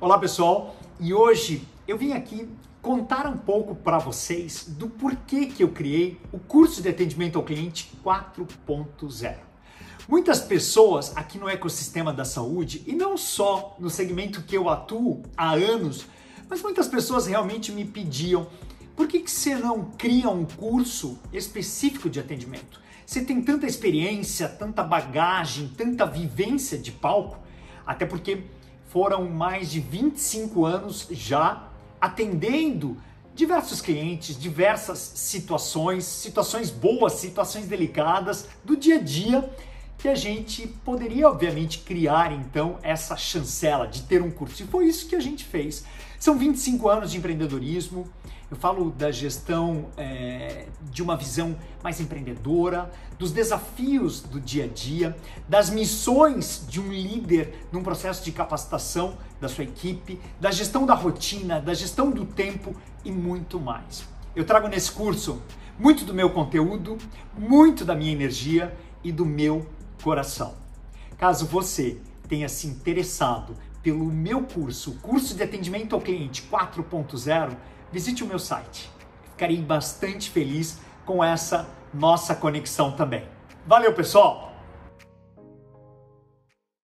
Olá pessoal, e hoje eu vim aqui contar um pouco para vocês do porquê que eu criei o curso de atendimento ao cliente 4.0. Muitas pessoas aqui no ecossistema da saúde, e não só no segmento que eu atuo há anos, mas muitas pessoas realmente me pediam por que, que você não cria um curso específico de atendimento? Você tem tanta experiência, tanta bagagem, tanta vivência de palco, até porque foram mais de 25 anos já atendendo diversos clientes, diversas situações, situações boas, situações delicadas do dia a dia que a gente poderia, obviamente, criar então essa chancela de ter um curso. E foi isso que a gente fez. São 25 anos de empreendedorismo. Eu falo da gestão é, de uma visão mais empreendedora, dos desafios do dia a dia, das missões de um líder num processo de capacitação da sua equipe, da gestão da rotina, da gestão do tempo e muito mais. Eu trago nesse curso muito do meu conteúdo, muito da minha energia e do meu coração. Caso você tenha se interessado pelo meu curso, curso de atendimento ao cliente 4.0, visite o meu site. Ficarei bastante feliz com essa nossa conexão também. Valeu, pessoal!